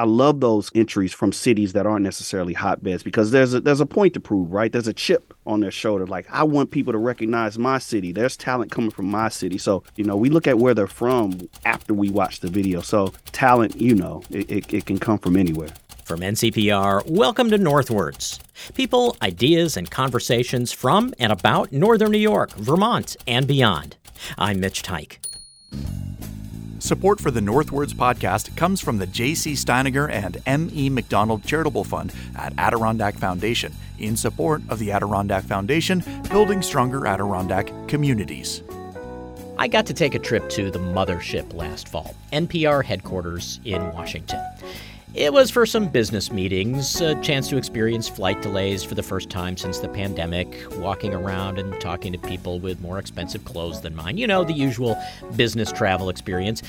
I love those entries from cities that aren't necessarily hotbeds because there's a there's a point to prove, right? There's a chip on their shoulder. Like I want people to recognize my city. There's talent coming from my city. So, you know, we look at where they're from after we watch the video. So talent, you know, it, it, it can come from anywhere. From NCPR, welcome to Northwards. People, ideas, and conversations from and about Northern New York, Vermont, and beyond. I'm Mitch Teich. Support for the Northwards podcast comes from the J.C. Steiniger and M.E. McDonald Charitable Fund at Adirondack Foundation in support of the Adirondack Foundation, building stronger Adirondack communities. I got to take a trip to the mothership last fall, NPR headquarters in Washington. It was for some business meetings, a chance to experience flight delays for the first time since the pandemic, walking around and talking to people with more expensive clothes than mine. You know, the usual business travel experience.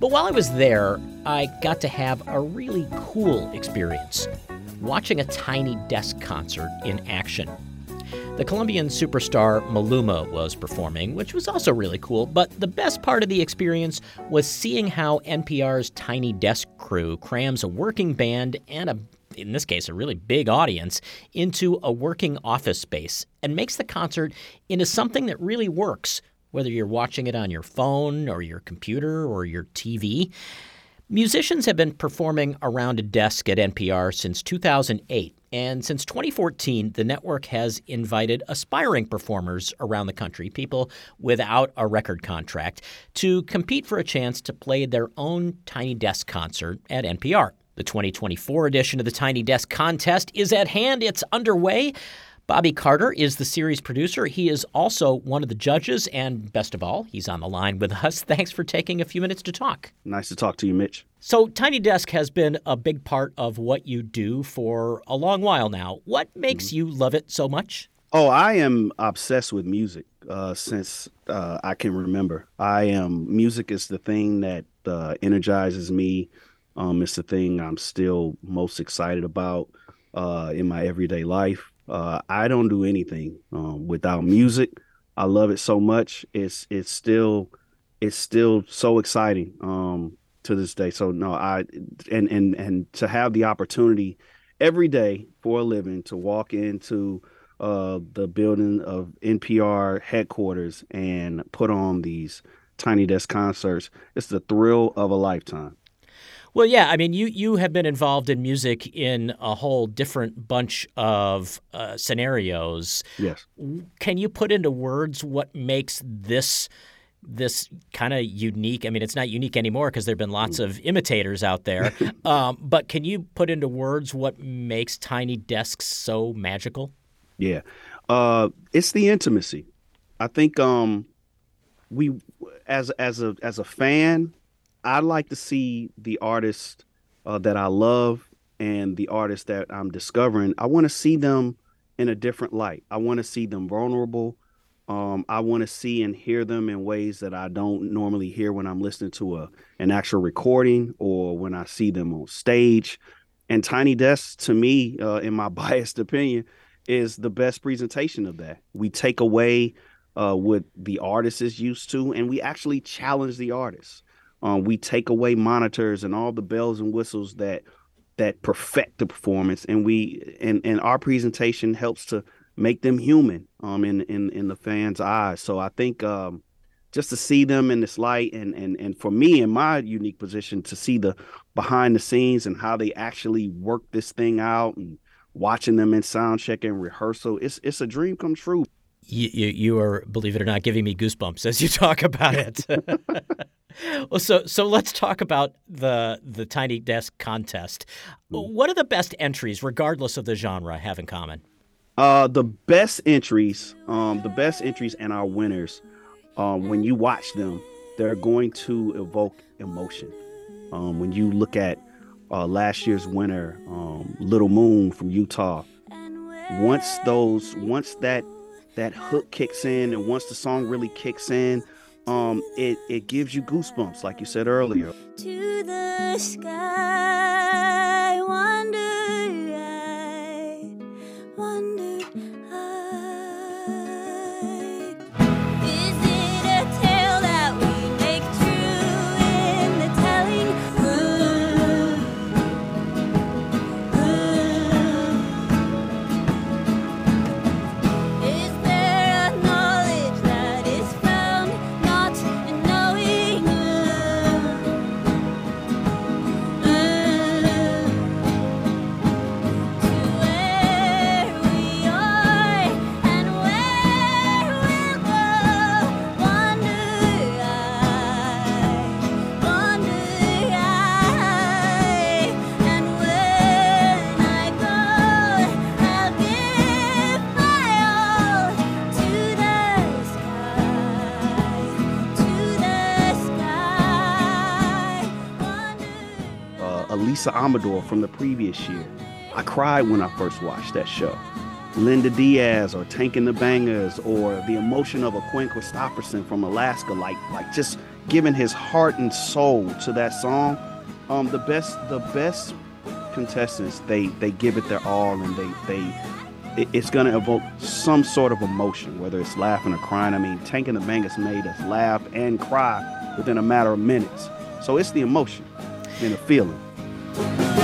But while I was there, I got to have a really cool experience watching a tiny desk concert in action. The Colombian superstar Maluma was performing, which was also really cool, but the best part of the experience was seeing how NPR's Tiny Desk crew crams a working band and a in this case, a really big audience, into a working office space and makes the concert into something that really works, whether you're watching it on your phone or your computer or your TV. Musicians have been performing around a desk at NPR since 2008. And since 2014, the network has invited aspiring performers around the country, people without a record contract, to compete for a chance to play their own Tiny Desk concert at NPR. The 2024 edition of the Tiny Desk contest is at hand. It's underway. Bobby Carter is the series producer. He is also one of the judges, and best of all, he's on the line with us. Thanks for taking a few minutes to talk. Nice to talk to you, Mitch. So, Tiny Desk has been a big part of what you do for a long while now. What makes mm-hmm. you love it so much? Oh, I am obsessed with music uh, since uh, I can remember. I am music is the thing that uh, energizes me. Um, it's the thing I'm still most excited about uh, in my everyday life. Uh, I don't do anything um, without music. I love it so much. It's it's still it's still so exciting um, to this day. So no, I and and and to have the opportunity every day for a living to walk into uh, the building of NPR headquarters and put on these tiny desk concerts, it's the thrill of a lifetime. Well, yeah, I mean, you you have been involved in music in a whole different bunch of uh, scenarios. Yes. Can you put into words what makes this this kind of unique? I mean, it's not unique anymore because there've been lots of imitators out there. um, but can you put into words what makes Tiny Desks so magical? Yeah, uh, it's the intimacy. I think um, we, as as a as a fan I like to see the artists uh, that I love and the artists that I'm discovering. I want to see them in a different light. I want to see them vulnerable. Um, I want to see and hear them in ways that I don't normally hear when I'm listening to a an actual recording or when I see them on stage. And Tiny Desk, to me, uh, in my biased opinion, is the best presentation of that. We take away uh, what the artist is used to, and we actually challenge the artist. Um, we take away monitors and all the bells and whistles that that perfect the performance, and we and and our presentation helps to make them human um in in in the fans' eyes. So I think um just to see them in this light and and and for me in my unique position to see the behind the scenes and how they actually work this thing out and watching them in sound check and rehearsal it's it's a dream come true. You, you, you are believe it or not giving me goosebumps as you talk about it well, so so let's talk about the the Tiny Desk contest. What are the best entries, regardless of the genre, have in common? Uh, the best entries, um, the best entries and our winners, um, when you watch them, they're going to evoke emotion. Um, when you look at uh, last year's winner, um, Little Moon from Utah, once those, once that that hook kicks in, and once the song really kicks in, um, it it gives you goosebumps, like you said earlier. To the sky, wonder, Alisa Amador from the previous year. I cried when I first watched that show. Linda Diaz or Tank and the Bangas or the emotion of a Quinn Christopherson from Alaska, like like just giving his heart and soul to that song. Um, the best the best contestants they they give it their all and they they it's going to evoke some sort of emotion, whether it's laughing or crying. I mean, Tank and the Bangas made us laugh and cry within a matter of minutes. So it's the emotion and the feeling. You,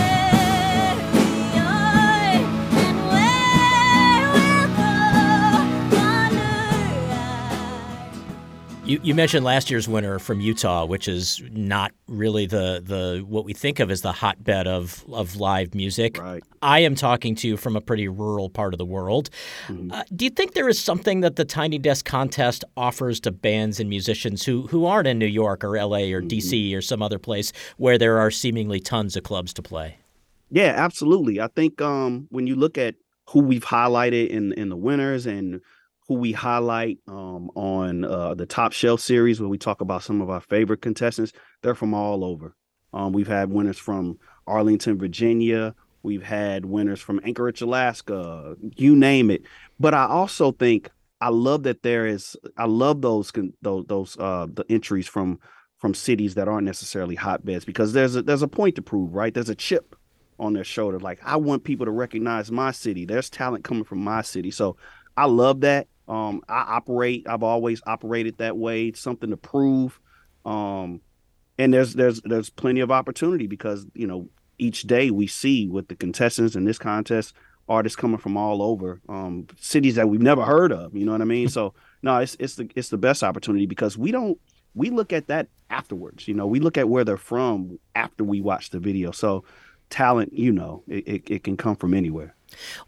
you mentioned last year's winner from Utah, which is not really the, the what we think of as the hotbed of, of live music. Right. I am talking to you from a pretty rural part of the world. Mm-hmm. Uh, do you think there is something that the Tiny Desk contest offers to bands and musicians who, who aren't in New York or LA or mm-hmm. DC or some other place where there are seemingly tons of clubs to play? Yeah, absolutely. I think um, when you look at who we've highlighted in in the winners and who we highlight um, on uh, the Top Shelf series, where we talk about some of our favorite contestants. They're from all over. Um, we've had winners from Arlington, Virginia. We've had winners from Anchorage, Alaska. You name it. But I also think I love that there is. I love those those those uh, the entries from from cities that aren't necessarily hotbeds because there's a there's a point to prove, right? There's a chip on their shoulder. Like I want people to recognize my city. There's talent coming from my city. So I love that. Um, I operate. I've always operated that way. It's something to prove. Um, and there's there's there's plenty of opportunity because you know each day we see with the contestants in this contest artists coming from all over um, cities that we've never heard of. You know what I mean? so no, it's it's the it's the best opportunity because we don't we look at that afterwards. You know, we look at where they're from after we watch the video. So talent, you know, it, it, it can come from anywhere.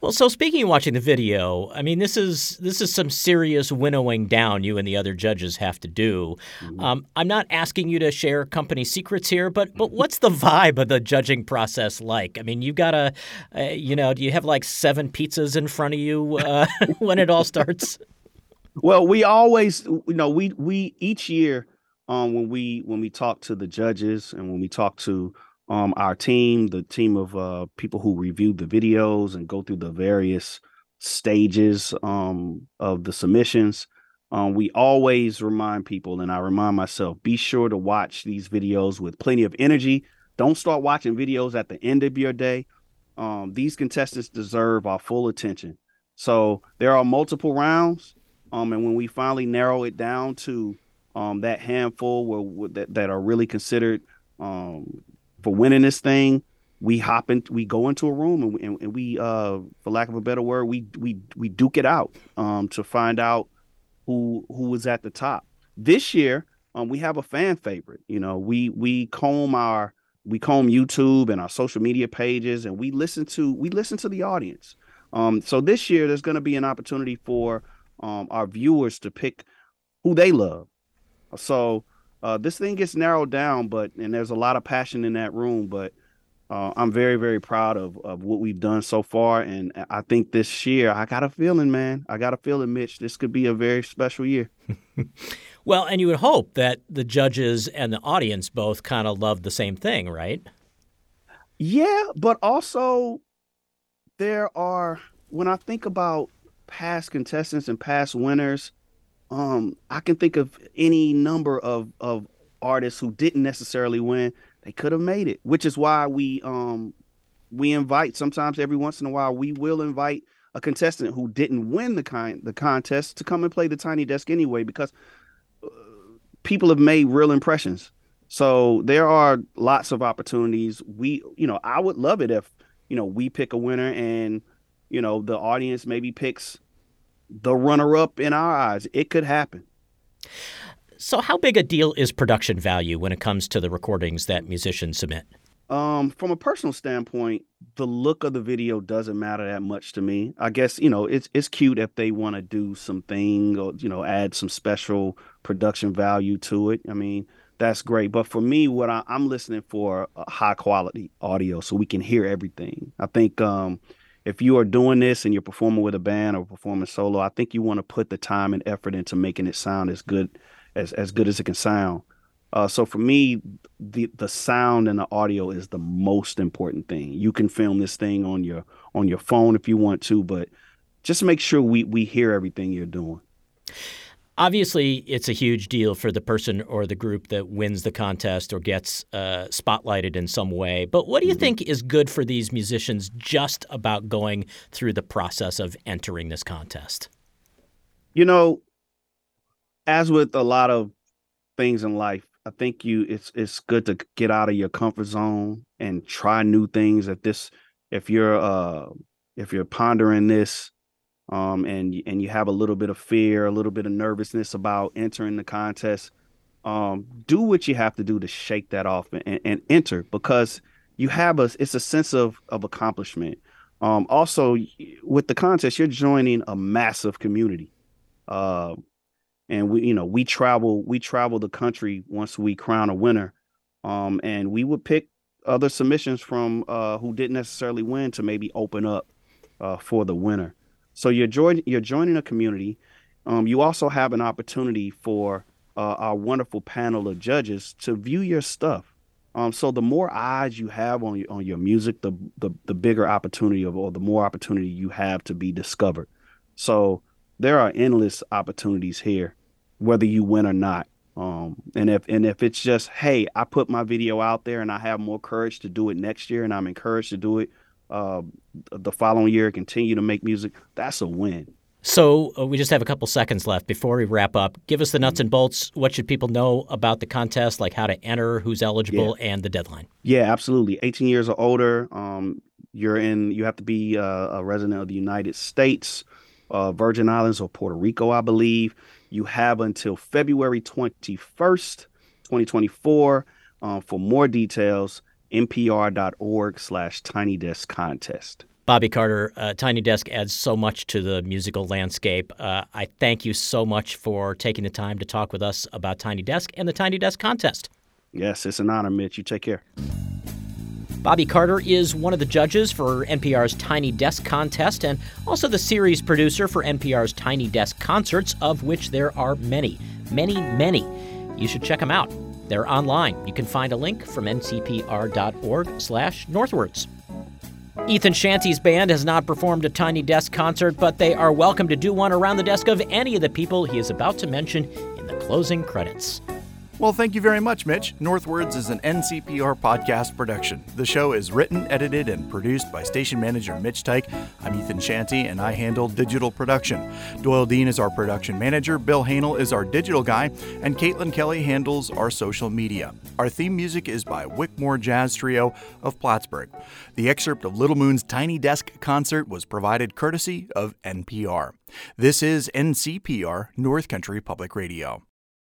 Well, so speaking of watching the video, I mean, this is this is some serious winnowing down you and the other judges have to do. Mm-hmm. Um, I'm not asking you to share company secrets here, but but what's the vibe of the judging process like? I mean, you've gotta, uh, you know, do you have like seven pizzas in front of you uh, when it all starts? Well, we always, you know, we we each year um, when we when we talk to the judges and when we talk to um, our team, the team of uh, people who review the videos and go through the various stages um, of the submissions. Um, we always remind people, and I remind myself, be sure to watch these videos with plenty of energy. Don't start watching videos at the end of your day. Um, these contestants deserve our full attention. So there are multiple rounds, um, and when we finally narrow it down to um, that handful where, that, that are really considered um, for winning this thing, we hop in, we go into a room and, and, and, we, uh, for lack of a better word, we we we duke it out um, to find out who who was at the top. This year, um, we have a fan favorite. You know, we we comb our we comb YouTube and our social media pages, and we listen to we listen to the audience. Um, so this year, there's going to be an opportunity for um, our viewers to pick who they love. So uh, this thing gets narrowed down, but and there's a lot of passion in that room. But uh, I'm very, very proud of of what we've done so far, and I think this year I got a feeling, man. I got a feeling, Mitch. This could be a very special year. well, and you would hope that the judges and the audience both kind of love the same thing, right? Yeah, but also there are when I think about past contestants and past winners um, I can think of any number of of artists who didn't necessarily win. They could have made it, which is why we um we invite sometimes every once in a while we will invite a contestant who didn't win the kind the contest to come and play the tiny desk anyway because uh, people have made real impressions. So there are lots of opportunities. We, you know, I would love it if, you know, we pick a winner and, you know, the audience maybe picks the runner up in our eyes. It could happen. So, how big a deal is production value when it comes to the recordings that musicians submit? Um, from a personal standpoint, the look of the video doesn't matter that much to me. I guess you know it's it's cute if they want to do something or you know add some special production value to it. I mean that's great. But for me, what I, am listening for high quality audio so we can hear everything. I think um, if you are doing this and you're performing with a band or performing solo, I think you want to put the time and effort into making it sound as good as as good as it can sound. Uh, so for me, the the sound and the audio is the most important thing. You can film this thing on your on your phone if you want to, but just make sure we we hear everything you're doing. Obviously, it's a huge deal for the person or the group that wins the contest or gets uh, spotlighted in some way. But what do you mm-hmm. think is good for these musicians just about going through the process of entering this contest? You know, as with a lot of things in life, I think you it's it's good to get out of your comfort zone and try new things. If this, if you're uh, if you're pondering this, um, and and you have a little bit of fear, a little bit of nervousness about entering the contest, um, do what you have to do to shake that off and, and enter because you have a it's a sense of of accomplishment. Um, also, with the contest, you're joining a massive community. Uh, and we you know we travel we travel the country once we crown a winner um, and we would pick other submissions from uh, who didn't necessarily win to maybe open up uh, for the winner so you're joining you're joining a community. Um, you also have an opportunity for uh, our wonderful panel of judges to view your stuff. Um, so the more eyes you have on your, on your music the, the the bigger opportunity of or the more opportunity you have to be discovered. So there are endless opportunities here whether you win or not. Um, and if and if it's just hey, I put my video out there and I have more courage to do it next year, and I'm encouraged to do it uh, the following year, continue to make music, that's a win. So uh, we just have a couple seconds left before we wrap up. Give us the nuts and bolts. What should people know about the contest, like how to enter, who's eligible, yeah. and the deadline? Yeah, absolutely. 18 years or older. Um, you're in. You have to be uh, a resident of the United States, uh, Virgin Islands, or Puerto Rico, I believe. You have until February 21st, 2024. Um, for more details, npr.org slash tiny desk contest. Bobby Carter, uh, Tiny Desk adds so much to the musical landscape. Uh, I thank you so much for taking the time to talk with us about Tiny Desk and the Tiny Desk contest. Yes, it's an honor, Mitch. You take care. Bobby Carter is one of the judges for NPR's Tiny Desk contest and also the series producer for NPR's Tiny Desk concerts, of which there are many, many, many. You should check them out. They're online. You can find a link from ncpr.org/northwards. Ethan Shanty's band has not performed a Tiny Desk concert, but they are welcome to do one around the desk of any of the people he is about to mention in the closing credits. Well, thank you very much, Mitch. Northwards is an NCPR podcast production. The show is written, edited, and produced by station manager Mitch Teich. I'm Ethan Shanty, and I handle digital production. Doyle Dean is our production manager, Bill Hanel is our digital guy, and Caitlin Kelly handles our social media. Our theme music is by Wickmore Jazz Trio of Plattsburgh. The excerpt of Little Moon's Tiny Desk concert was provided courtesy of NPR. This is NCPR, North Country Public Radio.